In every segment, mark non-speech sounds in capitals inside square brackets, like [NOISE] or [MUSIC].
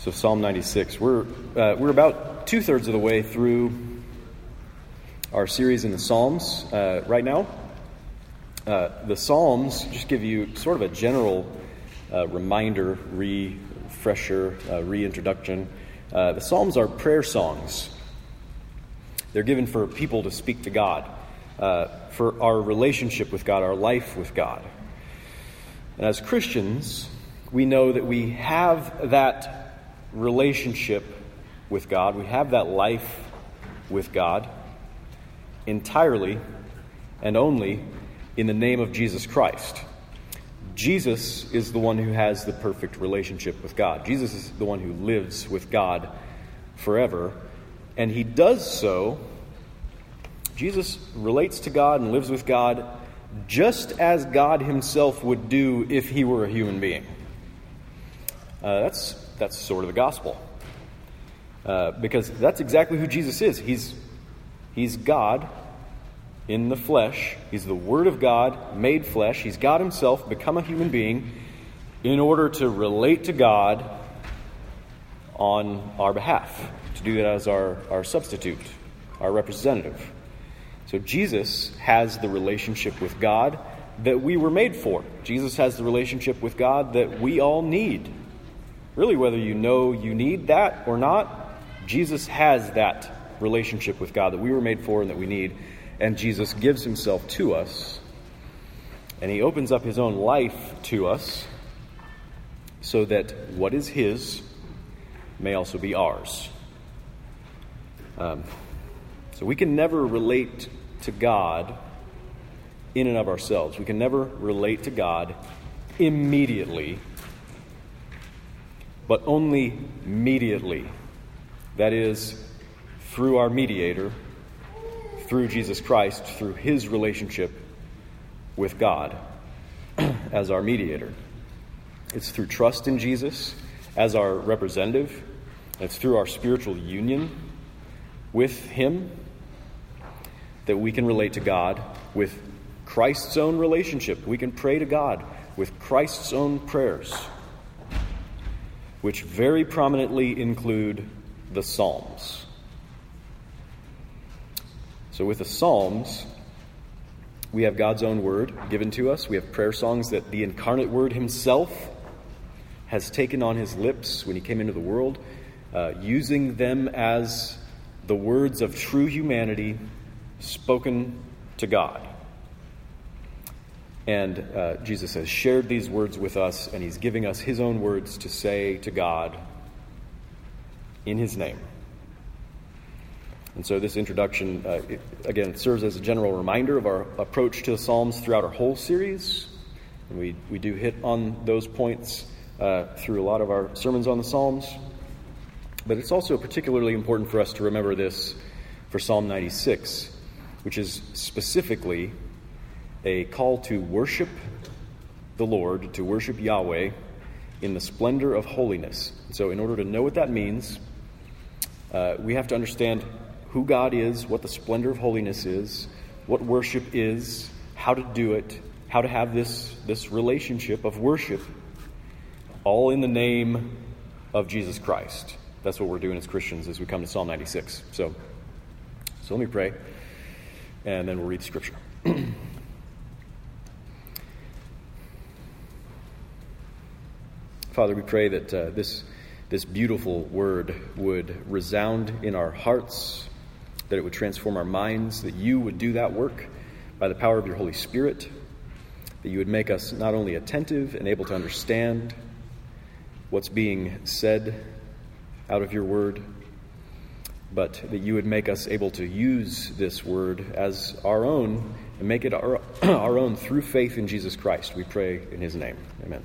So, Psalm 96. We're, uh, we're about two thirds of the way through our series in the Psalms uh, right now. Uh, the Psalms just give you sort of a general uh, reminder, refresher, uh, reintroduction. Uh, the Psalms are prayer songs, they're given for people to speak to God, for our relationship with God, our life with God. And as Christians, we know that we have that relationship with God, we have that life with God entirely and only in the name of Jesus Christ. Jesus is the one who has the perfect relationship with God. Jesus is the one who lives with God forever, and he does so. Jesus relates to God and lives with God just as God himself would do if he were a human being. Uh, that's that's sort of the gospel. Uh, because that's exactly who Jesus is. He's, he's God in the flesh, He's the Word of God made flesh. He's God Himself, become a human being in order to relate to God on our behalf, to do that as our, our substitute, our representative. So Jesus has the relationship with God that we were made for. Jesus has the relationship with God that we all need. Really, whether you know you need that or not, Jesus has that relationship with God that we were made for and that we need. And Jesus gives himself to us. And he opens up his own life to us so that what is his may also be ours. Um, so we can never relate to God in and of ourselves. We can never relate to God immediately but only mediately. That is, through our mediator, through Jesus Christ, through his relationship with God [CLEARS THROAT] as our mediator. It's through trust in Jesus as our representative, it's through our spiritual union with him that we can relate to God with Christ's own relationship. We can pray to God with Christ's own prayers which very prominently include the Psalms. So, with the Psalms, we have God's own word given to us. We have prayer songs that the incarnate word himself has taken on his lips when he came into the world, uh, using them as the words of true humanity spoken to God. And uh, Jesus has shared these words with us, and he's giving us his own words to say to God in his name. And so, this introduction, uh, it, again, serves as a general reminder of our approach to the Psalms throughout our whole series. And we, we do hit on those points uh, through a lot of our sermons on the Psalms. But it's also particularly important for us to remember this for Psalm 96, which is specifically a call to worship the Lord, to worship Yahweh in the splendor of holiness. So, in order to know what that means, uh, we have to understand who God is, what the splendor of holiness is, what worship is, how to do it, how to have this, this relationship of worship, all in the name of Jesus Christ. That's what we're doing as Christians as we come to Psalm 96. So, so let me pray, and then we'll read the scripture. [CLEARS THROAT] Father, we pray that uh, this, this beautiful word would resound in our hearts, that it would transform our minds, that you would do that work by the power of your Holy Spirit, that you would make us not only attentive and able to understand what's being said out of your word, but that you would make us able to use this word as our own and make it our, [CLEARS THROAT] our own through faith in Jesus Christ. We pray in his name. Amen.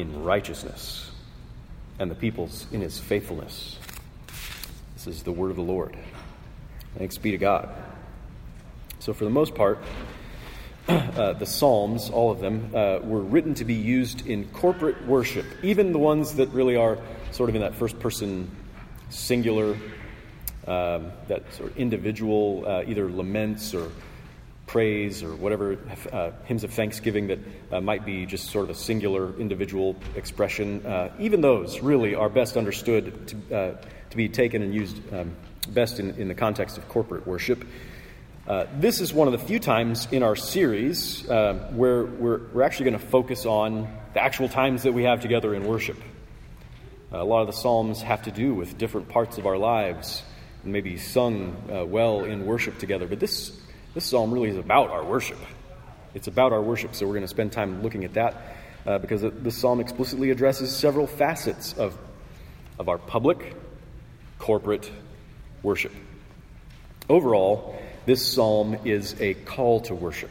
in righteousness, and the peoples in his faithfulness. This is the word of the Lord. Thanks be to God. So, for the most part, [CLEARS THROAT] uh, the Psalms, all of them, uh, were written to be used in corporate worship, even the ones that really are sort of in that first person singular, um, that sort of individual, uh, either laments or praise or whatever uh, hymns of thanksgiving that uh, might be just sort of a singular individual expression. Uh, even those really are best understood to, to be taken and used um, best in, in the context of corporate worship. Uh, this is one of the few times in our series uh, where we're, we're actually going to focus on the actual times that we have together in worship. Uh, a lot of the Psalms have to do with different parts of our lives and maybe sung uh, well in worship together. But this, this Psalm really is about our worship. It's about our worship, so we're going to spend time looking at that uh, because this Psalm explicitly addresses several facets of, of our public, corporate worship. Overall, this psalm is a call to worship.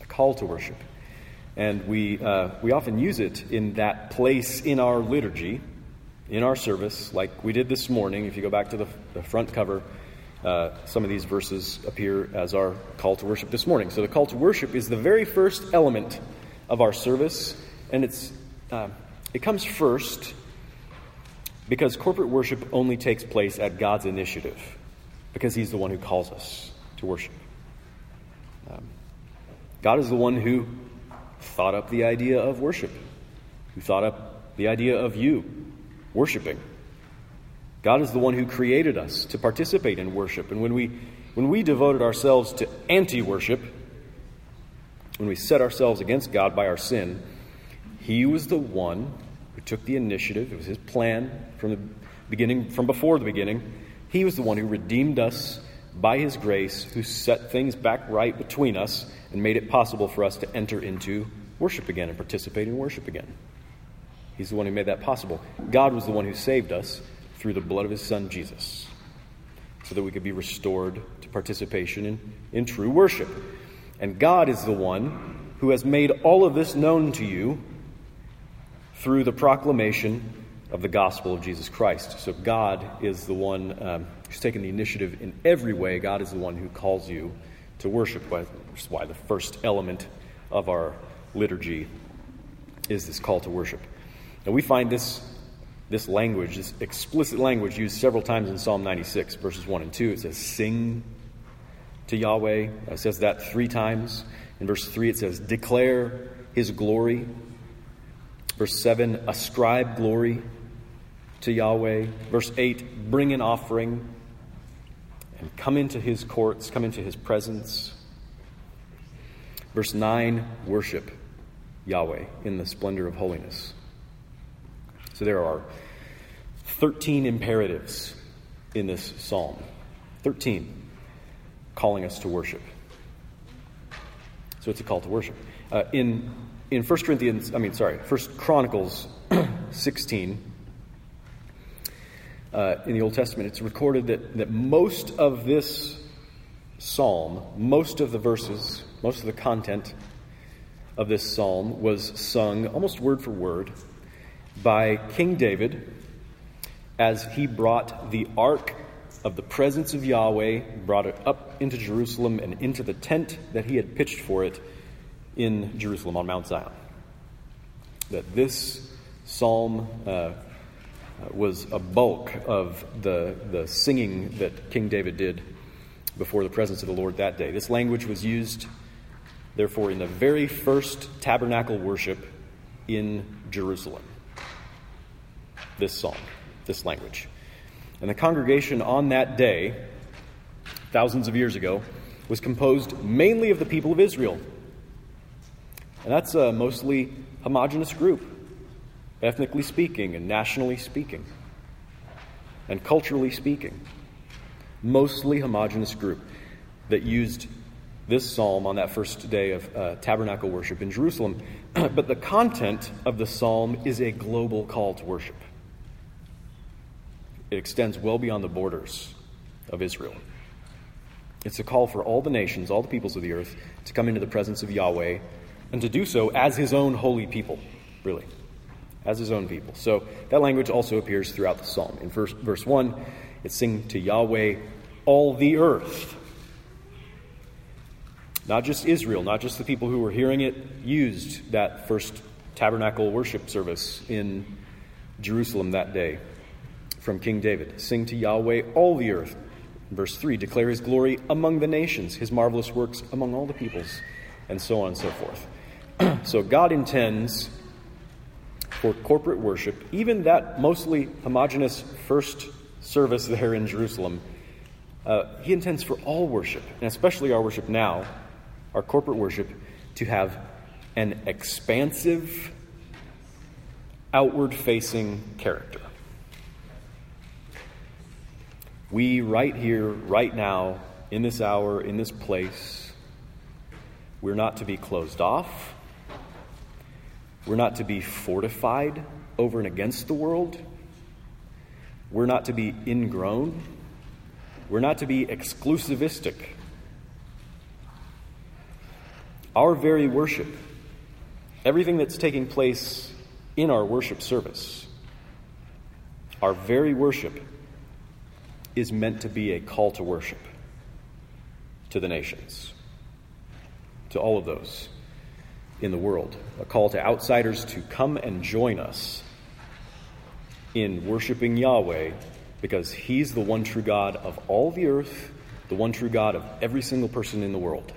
A call to worship. And we, uh, we often use it in that place in our liturgy, in our service, like we did this morning. If you go back to the, the front cover, uh, some of these verses appear as our call to worship this morning. So the call to worship is the very first element of our service, and it's, uh, it comes first because corporate worship only takes place at God's initiative because He's the one who calls us to worship. Um, God is the one who thought up the idea of worship, who thought up the idea of you worshiping. God is the one who created us to participate in worship. And when we, when we devoted ourselves to anti worship, when we set ourselves against God by our sin, He was the one who took the initiative. It was His plan from the beginning, from before the beginning, he was the one who redeemed us by His grace, who set things back right between us and made it possible for us to enter into worship again and participate in worship again. He's the one who made that possible. God was the one who saved us through the blood of His Son, Jesus, so that we could be restored to participation in, in true worship. And God is the one who has made all of this known to you through the proclamation of the gospel of Jesus Christ. So God is the one um, who's taken the initiative in every way. God is the one who calls you to worship, which is why the first element of our liturgy is this call to worship. And we find this, this language, this explicit language, used several times in Psalm 96, verses 1 and 2. It says, Sing to Yahweh. Uh, it says that three times. In verse 3, it says, Declare his glory. Verse 7, Ascribe glory to Yahweh. Verse 8 bring an offering and come into his courts, come into his presence. Verse 9 worship Yahweh in the splendor of holiness. So there are 13 imperatives in this psalm. 13 calling us to worship. So it's a call to worship. Uh, in in 1 Corinthians, I mean, sorry, 1 Chronicles [CLEARS THROAT] 16, uh, in the Old Testament, it's recorded that, that most of this psalm, most of the verses, most of the content of this psalm was sung almost word for word by King David as he brought the ark of the presence of Yahweh, brought it up into Jerusalem and into the tent that he had pitched for it in Jerusalem on Mount Zion. That this psalm uh, was a bulk of the, the singing that King David did before the presence of the Lord that day. This language was used, therefore, in the very first tabernacle worship in Jerusalem. This psalm, this language. And the congregation on that day, thousands of years ago, was composed mainly of the people of Israel. And that's a mostly homogenous group, ethnically speaking and nationally speaking, and culturally speaking. Mostly homogenous group that used this psalm on that first day of uh, tabernacle worship in Jerusalem. [CLEARS THROAT] but the content of the psalm is a global call to worship. It extends well beyond the borders of Israel. It's a call for all the nations, all the peoples of the earth, to come into the presence of Yahweh and to do so as his own holy people, really, as his own people. So that language also appears throughout the psalm. In verse, verse 1, it's sing to Yahweh all the earth. Not just Israel, not just the people who were hearing it used that first tabernacle worship service in Jerusalem that day from King David. Sing to Yahweh all the earth. Verse 3 Declare his glory among the nations, his marvelous works among all the peoples, and so on and so forth. [CLEARS THROAT] so God intends for corporate worship, even that mostly homogenous first service [LAUGHS] there in Jerusalem, uh, He intends for all worship, and especially our worship now, our corporate worship, to have an expansive, outward facing character. We, right here, right now, in this hour, in this place, we're not to be closed off. We're not to be fortified over and against the world. We're not to be ingrown. We're not to be exclusivistic. Our very worship, everything that's taking place in our worship service, our very worship is meant to be a call to worship to the nations, to all of those in the world, a call to outsiders to come and join us in worshiping Yahweh because He's the one true God of all the earth, the one true God of every single person in the world.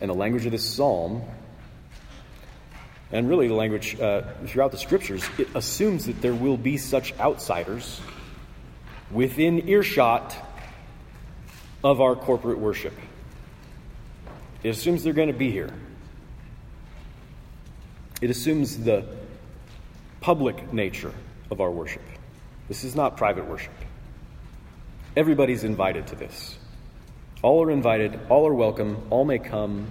And the language of this psalm, and really the language uh, throughout the scriptures, it assumes that there will be such outsiders within earshot of our corporate worship. It assumes they're going to be here. It assumes the public nature of our worship. This is not private worship. Everybody's invited to this. All are invited, all are welcome, all may come,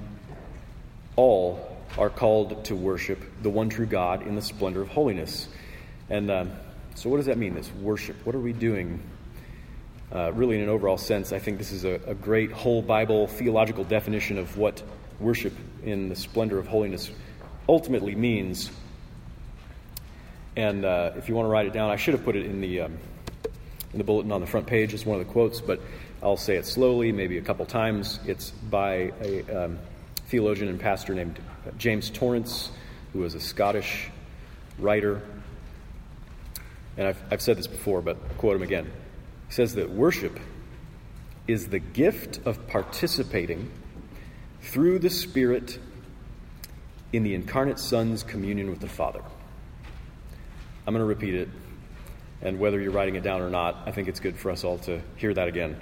all are called to worship the one true God in the splendor of holiness. And uh, so, what does that mean, this worship? What are we doing uh, really, in an overall sense, I think this is a, a, great whole Bible theological definition of what worship in the splendor of holiness ultimately means. And uh, if you want to write it down, I should have put it in the um, in the bulletin on the front page as one of the quotes, but I'll say it slowly, maybe a couple times. It's by a um, theologian and pastor named James Torrance, who was a Scottish writer. And I've, I've said this before, but I'll quote him again. He says that worship is the gift of participating through the Spirit in the incarnate Son's communion with the Father. I'm going to repeat it, and whether you're writing it down or not, I think it's good for us all to hear that again.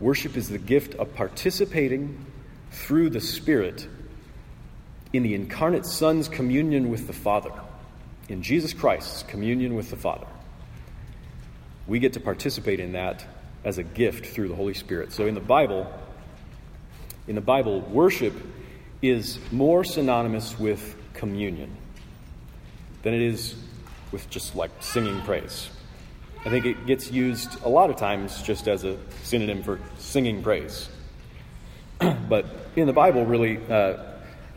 Worship is the gift of participating through the Spirit in the incarnate Son's communion with the Father, in Jesus Christ's communion with the Father we get to participate in that as a gift through the Holy Spirit. So in the Bible, in the Bible, worship is more synonymous with communion than it is with just like singing praise. I think it gets used a lot of times just as a synonym for singing praise. [CLEARS THROAT] but in the Bible, really, uh,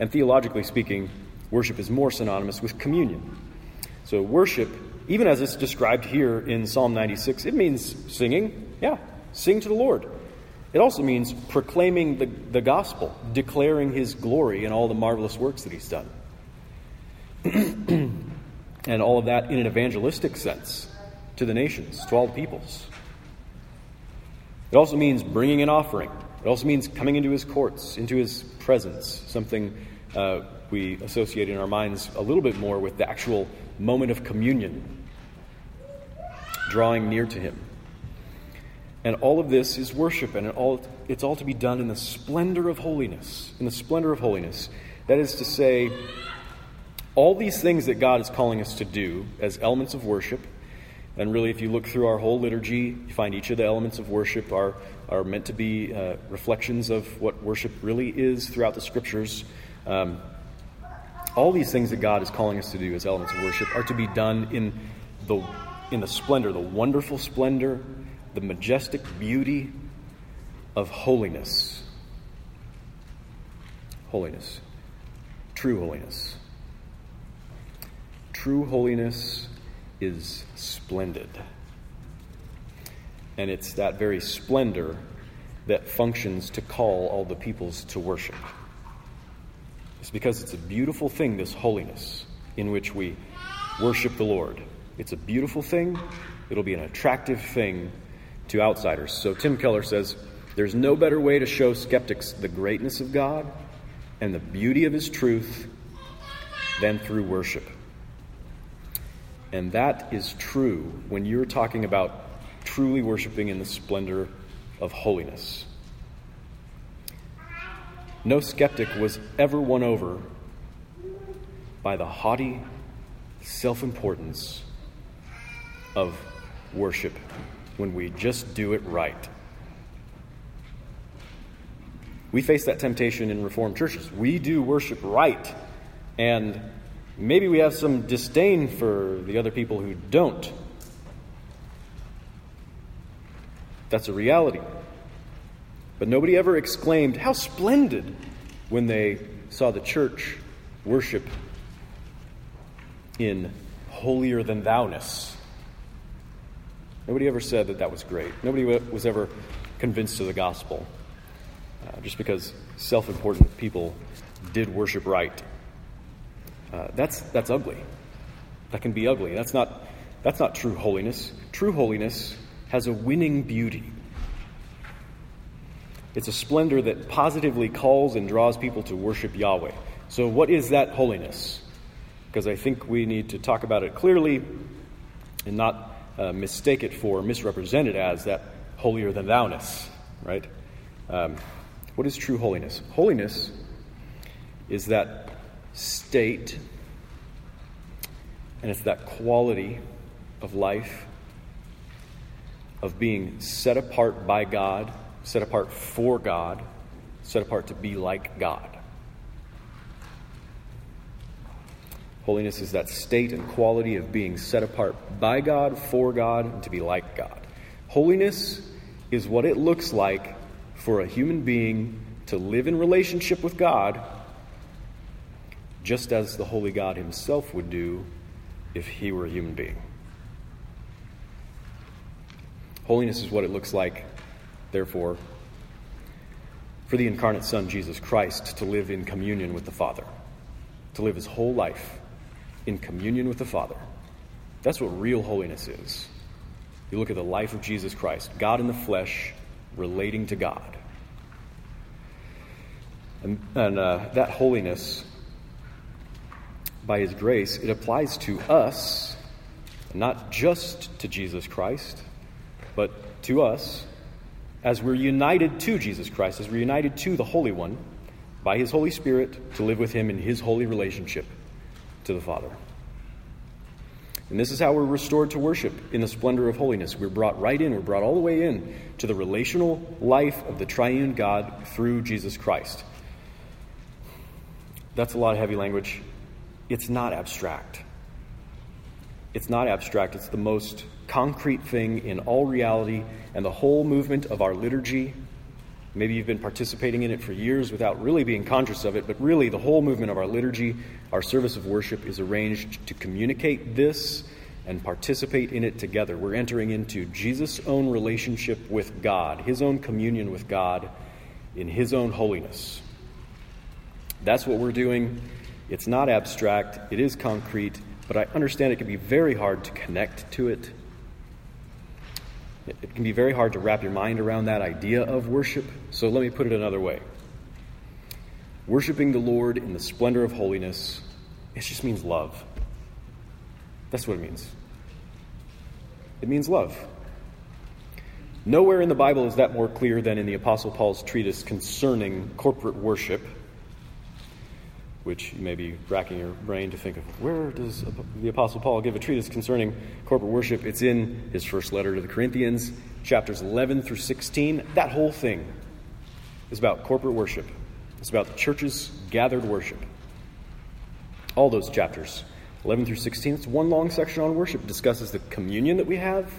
and theologically speaking, worship is more synonymous with communion. So worship even as it's described here in Psalm 96, it means singing. Yeah, sing to the Lord. It also means proclaiming the, the gospel, declaring his glory and all the marvelous works that he's done. [CLEARS THROAT] and all of that in an evangelistic sense to the nations, to all peoples. It also means bringing an offering. It also means coming into his courts, into his presence, something uh, we associate in our minds a little bit more with the actual moment of communion, drawing near to him. And all of this is worship, and it all, it's all to be done in the splendor of holiness. In the splendor of holiness. That is to say, all these things that God is calling us to do as elements of worship, and really, if you look through our whole liturgy, you find each of the elements of worship are, are meant to be uh, reflections of what worship really is throughout the scriptures. Um, all these things that God is calling us to do as elements of worship are to be done in the, in the splendor, the wonderful splendor, the majestic beauty of holiness. Holiness. True holiness. True holiness is splendid. And it's that very splendor that functions to call all the peoples to worship. It's because it's a beautiful thing, this holiness, in which we worship the Lord. It's a beautiful thing. It'll be an attractive thing to outsiders. So Tim Keller says there's no better way to show skeptics the greatness of God and the beauty of His truth than through worship. And that is true when you're talking about truly worshiping in the splendor of holiness. No skeptic was ever won over by the haughty self importance of worship when we just do it right. We face that temptation in Reformed churches. We do worship right, and maybe we have some disdain for the other people who don't. That's a reality. But nobody ever exclaimed, How splendid! when they saw the church worship in holier than thou-ness. Nobody ever said that that was great. Nobody was ever convinced of the gospel uh, just because self important people did worship right. Uh, that's, that's ugly. That can be ugly. That's not, that's not true holiness. True holiness has a winning beauty. It's a splendor that positively calls and draws people to worship Yahweh. So, what is that holiness? Because I think we need to talk about it clearly and not uh, mistake it for, misrepresent it as that holier than thou-ness, right? Um, what is true holiness? Holiness is that state and it's that quality of life of being set apart by God set apart for God, set apart to be like God. Holiness is that state and quality of being set apart by God, for God, and to be like God. Holiness is what it looks like for a human being to live in relationship with God, just as the Holy God Himself would do if He were a human being. Holiness is what it looks like therefore, for the incarnate Son, Jesus Christ, to live in communion with the Father, to live his whole life in communion with the Father. That's what real holiness is. You look at the life of Jesus Christ, God in the flesh, relating to God. And, and uh, that holiness, by His grace, it applies to us, not just to Jesus Christ, but to us as we're united to Jesus Christ, as we're united to the Holy One by His Holy Spirit to live with Him in His holy relationship to the Father. And this is how we're restored to worship in the splendor of holiness. We're brought right in, we're brought all the way in to the relational life of the triune God through Jesus Christ. That's a lot of heavy language. It's not abstract. It's not abstract, it's the most concrete thing in all reality and the whole movement of our liturgy. Maybe you've been participating in it for years without really being conscious of it, but really the whole movement of our liturgy, our service of worship, is arranged to communicate this and participate in it together. We're entering into Jesus' own relationship with God, his own communion with God in his own holiness. That's what we're doing It's not abstract, it is concrete, but I understand it can be very hard to connect to it. It can be very hard to wrap your mind around that idea of worship. So let me put it another way. Worshiping the Lord in the splendor of holiness, it just means love. That's what it means. It means love. Nowhere in the Bible is that more clear than in the Apostle Paul's treatise concerning corporate worship, which you may be racking your brain to think of where does the Apostle Paul give a treatise concerning corporate worship? It's in his first letter to the Corinthians, chapters 11 through 16. That whole thing is about corporate worship, it's about the church's gathered worship. All those chapters, 11 through 16, it's one long section on worship. Discusses the communion that we have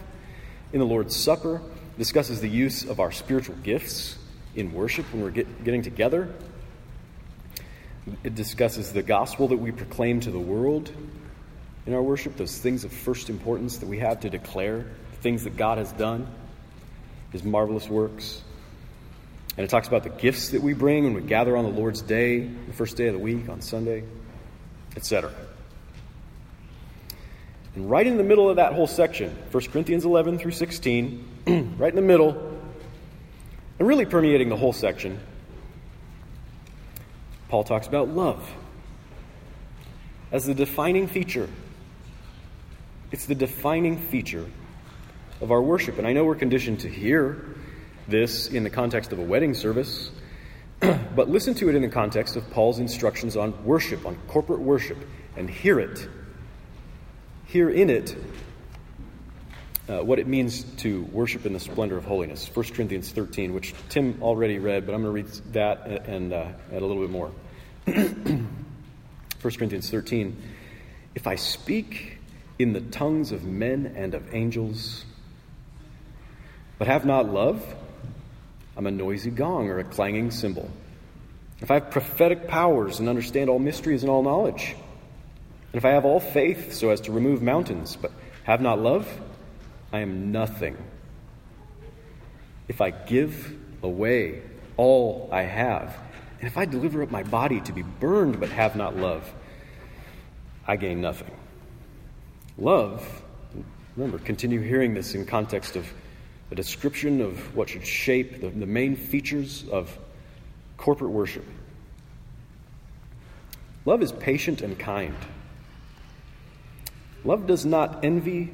in the Lord's Supper, discusses the use of our spiritual gifts in worship when we're get, getting together it discusses the gospel that we proclaim to the world in our worship, those things of first importance that we have to declare, things that God has done, His marvelous works. And it talks about the gifts that we bring when we gather on the Lord's day, the first day of the week, on Sunday, etc. And right in the middle of that whole section, 1 Corinthians 11 through 16, [CLEARS THROAT] right in the middle, and really permeating the whole section, Paul talks about love as the defining feature. It's the defining feature of our worship. And I know we're conditioned to hear this in the context of a wedding service, [CLEARS THROAT] but listen to it in the context of Paul's instructions on worship, on corporate worship, and hear it. Hear in it uh, what it means to worship in the splendor of holiness. 1 Corinthians 13, which Tim already read, but I'm going to read that and uh, add a little bit more. [CLEARS THROAT] 1 Corinthians 13. If I speak in the tongues of men and of angels, but have not love, I'm a noisy gong or a clanging cymbal. If I have prophetic powers and understand all mysteries and all knowledge, and if I have all faith so as to remove mountains, but have not love, I am nothing. If I give away all I have, and if I deliver up my body to be burned but have not love, I gain nothing. Love, remember, continue hearing this in context of a description of what should shape the, the main features of corporate worship. Love is patient and kind. Love does not envy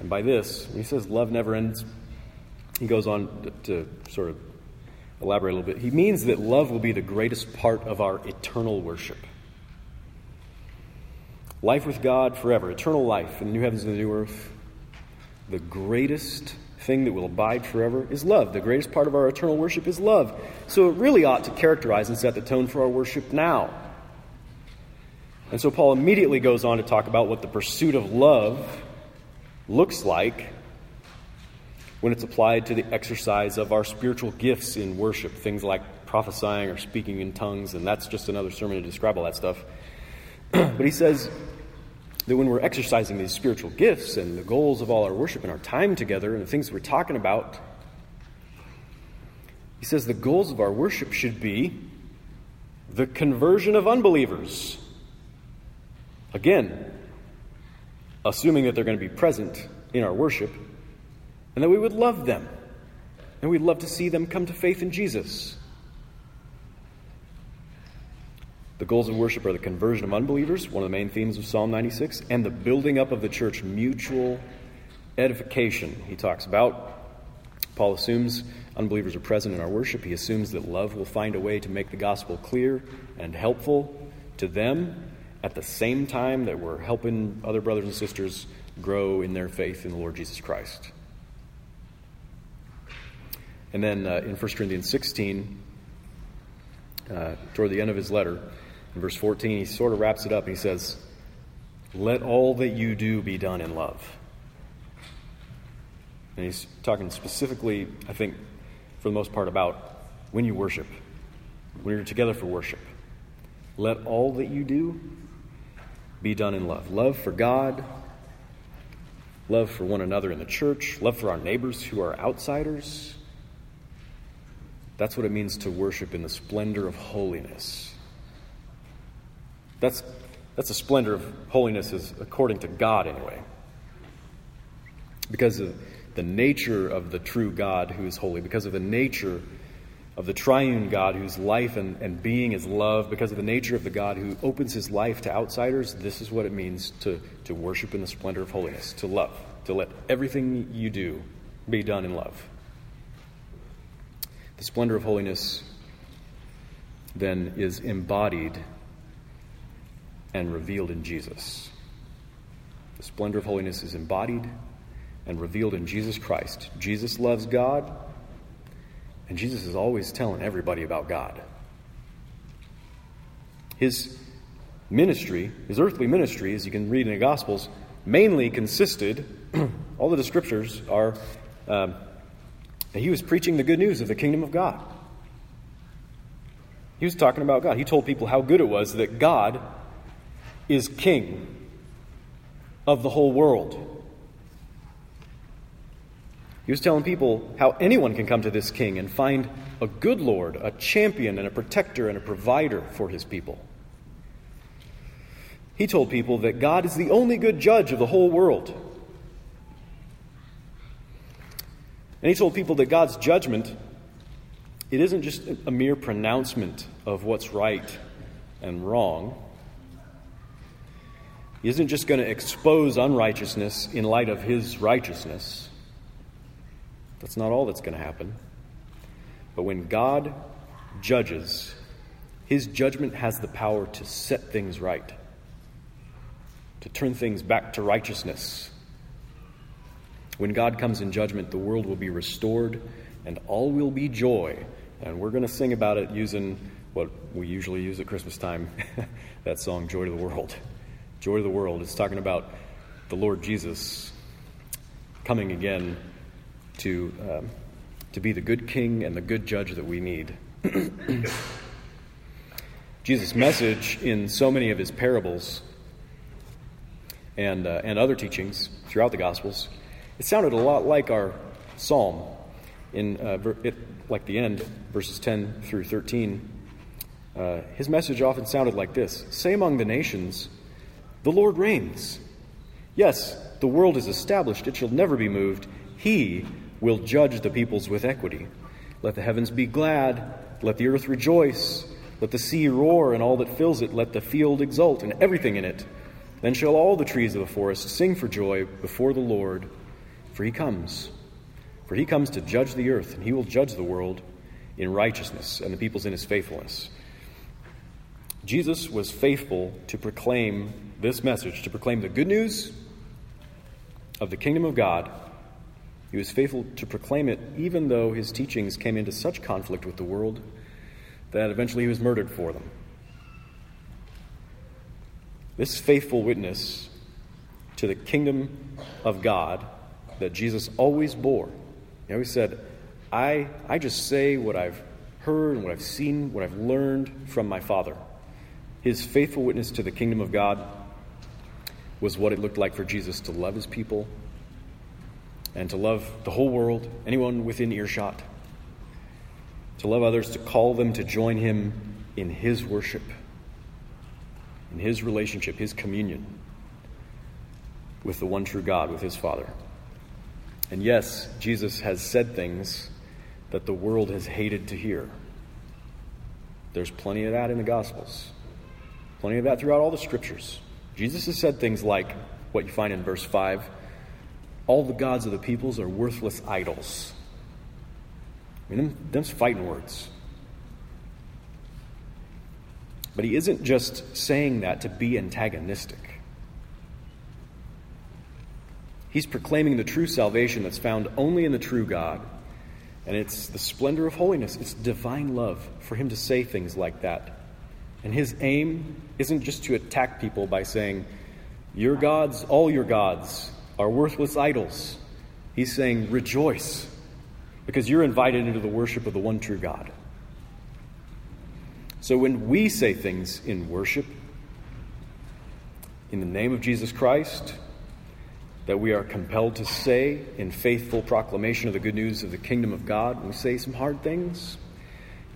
And by this, he says love never ends, he goes on to, to sort of elaborate a little bit. He means that love will be the greatest part of our eternal worship. Life with God forever, eternal life in the new heavens and the new earth. The greatest thing that will abide forever is love. The greatest part of our eternal worship is love. So it really ought to characterize and set the tone for our worship now. And so Paul immediately goes on to talk about what the pursuit of love looks like when it's applied to the exercise of our spiritual gifts in worship, things like prophesying or speaking in tongues, and that's just another sermon to describe all that stuff. [CLEARS THROAT] but he says that when we're exercising these spiritual gifts and the goals of all our worship and our time together and the things we're talking about, he says the goals of our worship should be the conversion of unbelievers. Again, assuming that they're going to be present in our worship and that we would love them, and we'd love to see them come to faith in Jesus. The goals of worship are the conversion of unbelievers, one of the main themes of Psalm 96, and the building up of the church, mutual edification. He talks about. Paul assumes unbelievers are present in our worship. He assumes that love will find a way to make the gospel clear and helpful to them at the same time that we're helping other brothers and sisters grow in their faith in the Lord Jesus Christ. And then uh, in 1 Corinthians 16, uh, toward the end of his letter, In verse 14, he sort of wraps it up. And he says, Let all that you do be done in love. And he's talking specifically, I think, for the most part, about when you worship, when you're together for worship. Let all that you do be done in love. Love for God, love for one another in the church, love for our neighbors who are outsiders. That's what it means to worship in the splendor of holiness. That's, that's a splendor of holiness is according to God anyway. Because of the nature of the true God who is holy, because of the nature of the triune God whose life and, and being is love, because of the nature of the God who opens his life to outsiders, this is what it means to, to worship in the splendor of holiness, to love, to let everything you do be done in love. The splendor of holiness then is embodied and revealed in Jesus. The splendor of holiness is embodied and revealed in Jesus Christ. Jesus loves God, and Jesus is always telling everybody about God. His ministry, his earthly ministry, as you can read in the Gospels, mainly consisted, [CLEARS THROAT] all the scriptures are, um, he was preaching the good news of the kingdom of God. He was talking about God. He told people how good it was that God is king of the whole world. He was telling people how anyone can come to this king and find a good Lord, a champion, and a protector and a provider for his people. He told people that God is the only good judge of the whole world. And he told people that God's judgment it isn't just a mere pronouncement of what's right and wrong. He isn't just going to expose unrighteousness in light of his righteousness. That's not all that's going to happen. But when God judges, his judgment has the power to set things right, to turn things back to righteousness. When God comes in judgment, the world will be restored and all will be joy. And we're going to sing about it using what we usually use at Christmas time [LAUGHS] that song, Joy to the World. Joy to the World. is talking about the Lord Jesus coming again to, um, to be the good king and the good judge that we need. [CLEARS THROAT] Jesus' message in so many of his parables and, uh, and other teachings throughout the Gospels, it sounded a lot like our psalm in uh, it, like the end, verses 10 through 13. Uh, his message often sounded like this Say among the nations, the Lord reigns. Yes, the world is established, it shall never be moved. He will judge the peoples with equity. Let the heavens be glad, let the earth rejoice, let the sea roar and all that fills it, let the field exult and everything in it. Then shall all the trees of the forest sing for joy before the Lord, for he comes. For he comes to judge the earth, and he will judge the world in righteousness and the peoples in his faithfulness. Jesus was faithful to proclaim this message, to proclaim the good news of the kingdom of God he was faithful to proclaim it, even though his teachings came into such conflict with the world that eventually he was murdered for them. This faithful witness to the kingdom of God that Jesus always bore. You know, he said, I, I just say what I've heard and what I've seen, what I've learned from my Father. His faithful witness to the kingdom of God was what it looked like for Jesus to love his people and to love the whole world, anyone within earshot, to love others, to call them to join him in his worship, in his relationship, his communion with the one true God, with his Father. And yes, Jesus has said things that the world has hated to hear. There's plenty of that in the Gospels, plenty of that throughout all the Scriptures. Jesus has said things like what you find in verse 5 all the gods of the peoples are worthless idols. I mean, them, them's fighting words. But he isn't just saying that to be antagonistic. He's proclaiming the true salvation that's found only in the true God. And it's the splendor of holiness, it's divine love for him to say things like that And his aim isn't just to attack people by saying, Your gods, all your gods, are worthless idols. He's saying, Rejoice, because you're invited into the worship of the one true God. So when we say things in worship, in the name of Jesus Christ, that we are compelled to say in faithful proclamation of the good news of the kingdom of God, we say some hard things.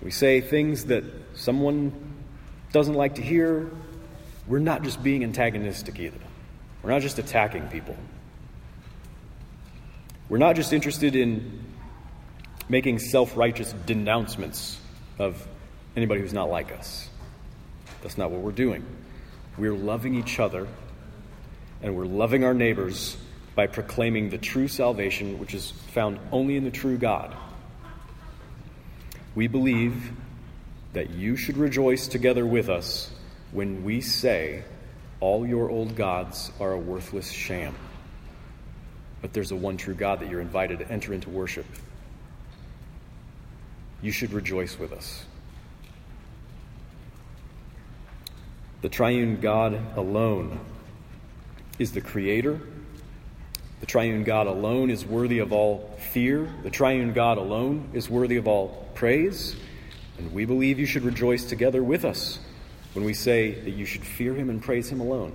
We say things that someone doesn't like to hear. We're not just being antagonistic either. We're not just attacking people. We're not just interested in making self righteous denouncements of anybody who's not like us. That's not what we're doing. We're loving each other and we're loving our neighbors by proclaiming the true salvation which is found only in the true God. We believe that you should rejoice together with us when we say, All your old gods are a worthless sham. But there's a one true God that you're invited to enter into worship. You should rejoice with us. The triune God alone is the creator. The triune God alone is worthy of all fear. The triune God alone is worthy of all praise. And we believe you should rejoice together with us when we say that you should fear him and praise him alone.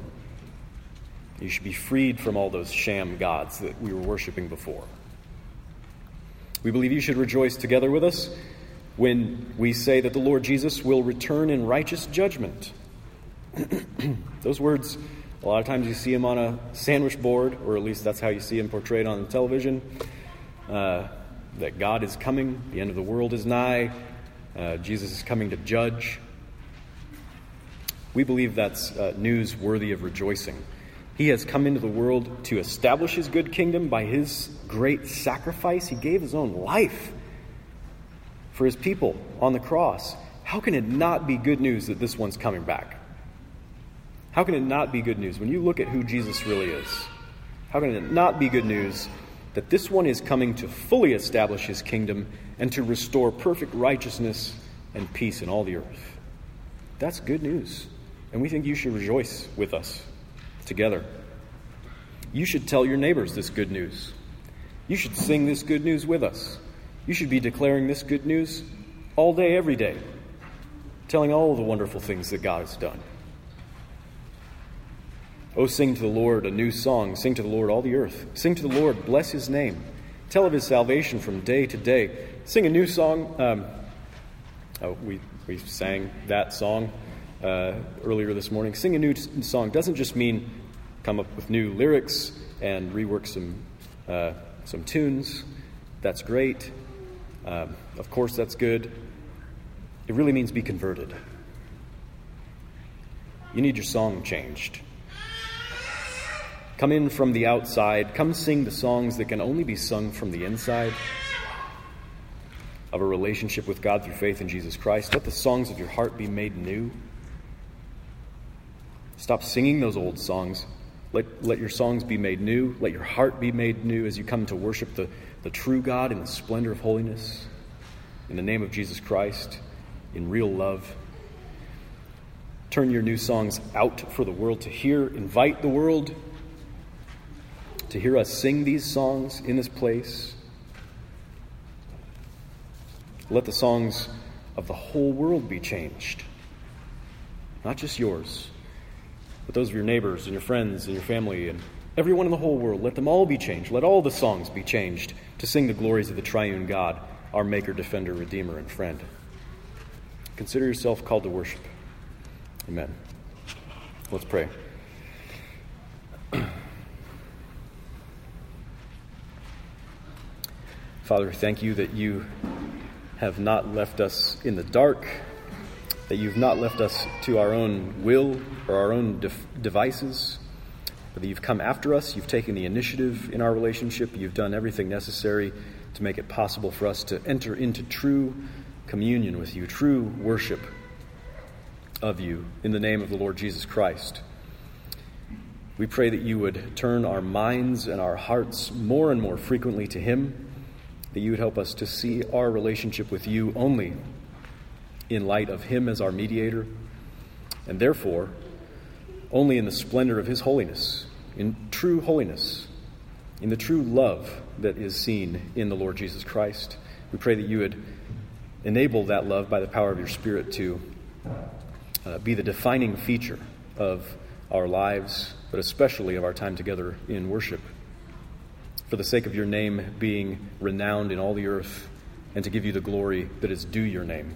You should be freed from all those sham gods that we were worshiping before. We believe you should rejoice together with us when we say that the Lord Jesus will return in righteous judgment. [CLEARS THROAT] Those words, a lot of times you see them on a sandwich board, or at least that's how you see them portrayed on television. Uh, that God is coming, the end of the world is nigh, uh, Jesus is coming to judge. We believe that's uh, news worthy of rejoicing. He has come into the world to establish his good kingdom by his great sacrifice. He gave his own life for his people on the cross. How can it not be good news that this one's coming back? How can it not be good news when you look at who Jesus really is? How can it not be good news that this one is coming to fully establish his kingdom and to restore perfect righteousness and peace in all the earth? That's good news. And we think you should rejoice with us together. You should tell your neighbors this good news. You should sing this good news with us. You should be declaring this good news all day, every day, telling all the wonderful things that God has done. Oh, sing to the Lord a new song. Sing to the Lord all the earth. Sing to the Lord, bless his name. Tell of his salvation from day to day. Sing a new song. Um, oh, we, we sang that song uh, earlier this morning. Sing a new song doesn't just mean come up with new lyrics and rework some, uh, some tunes. That's great. Um, of course, that's good. It really means be converted. You need your song changed. Come in from the outside. Come sing the songs that can only be sung from the inside of a relationship with God through faith in Jesus Christ. Let the songs of your heart be made new. Stop singing those old songs. Let, let your songs be made new. Let your heart be made new as you come to worship the, the true God in the splendor of holiness, in the name of Jesus Christ, in real love. Turn your new songs out for the world to hear. Invite the world to hear us sing these songs in this place. Let the songs of the whole world be changed, not just yours, but those of your neighbors and your friends and your family and everyone in the whole world. Let them all be changed. Let all the songs be changed to sing the glories of the triune God, our Maker, Defender, Redeemer, and Friend. Consider yourself called to worship. Amen. Let's pray. [CLEARS THROAT] Father, thank you that you have not left us in the dark, that you've not left us to our own will or our own de- devices, but that you've come after us, you've taken the initiative in our relationship, you've done everything necessary to make it possible for us to enter into true communion with you, true worship of you in the name of the Lord Jesus Christ. We pray that you would turn our minds and our hearts more and more frequently to Him that you would help us to see our relationship with you only in light of Him as our mediator, and therefore, only in the splendor of His holiness, in true holiness, in the true love that is seen in the Lord Jesus Christ. We pray that you would enable that love by the power of your Spirit to uh, be the defining feature of our lives, but especially of our time together in worship. For the sake of your name being renowned in all the earth, and to give you the glory that is due your name.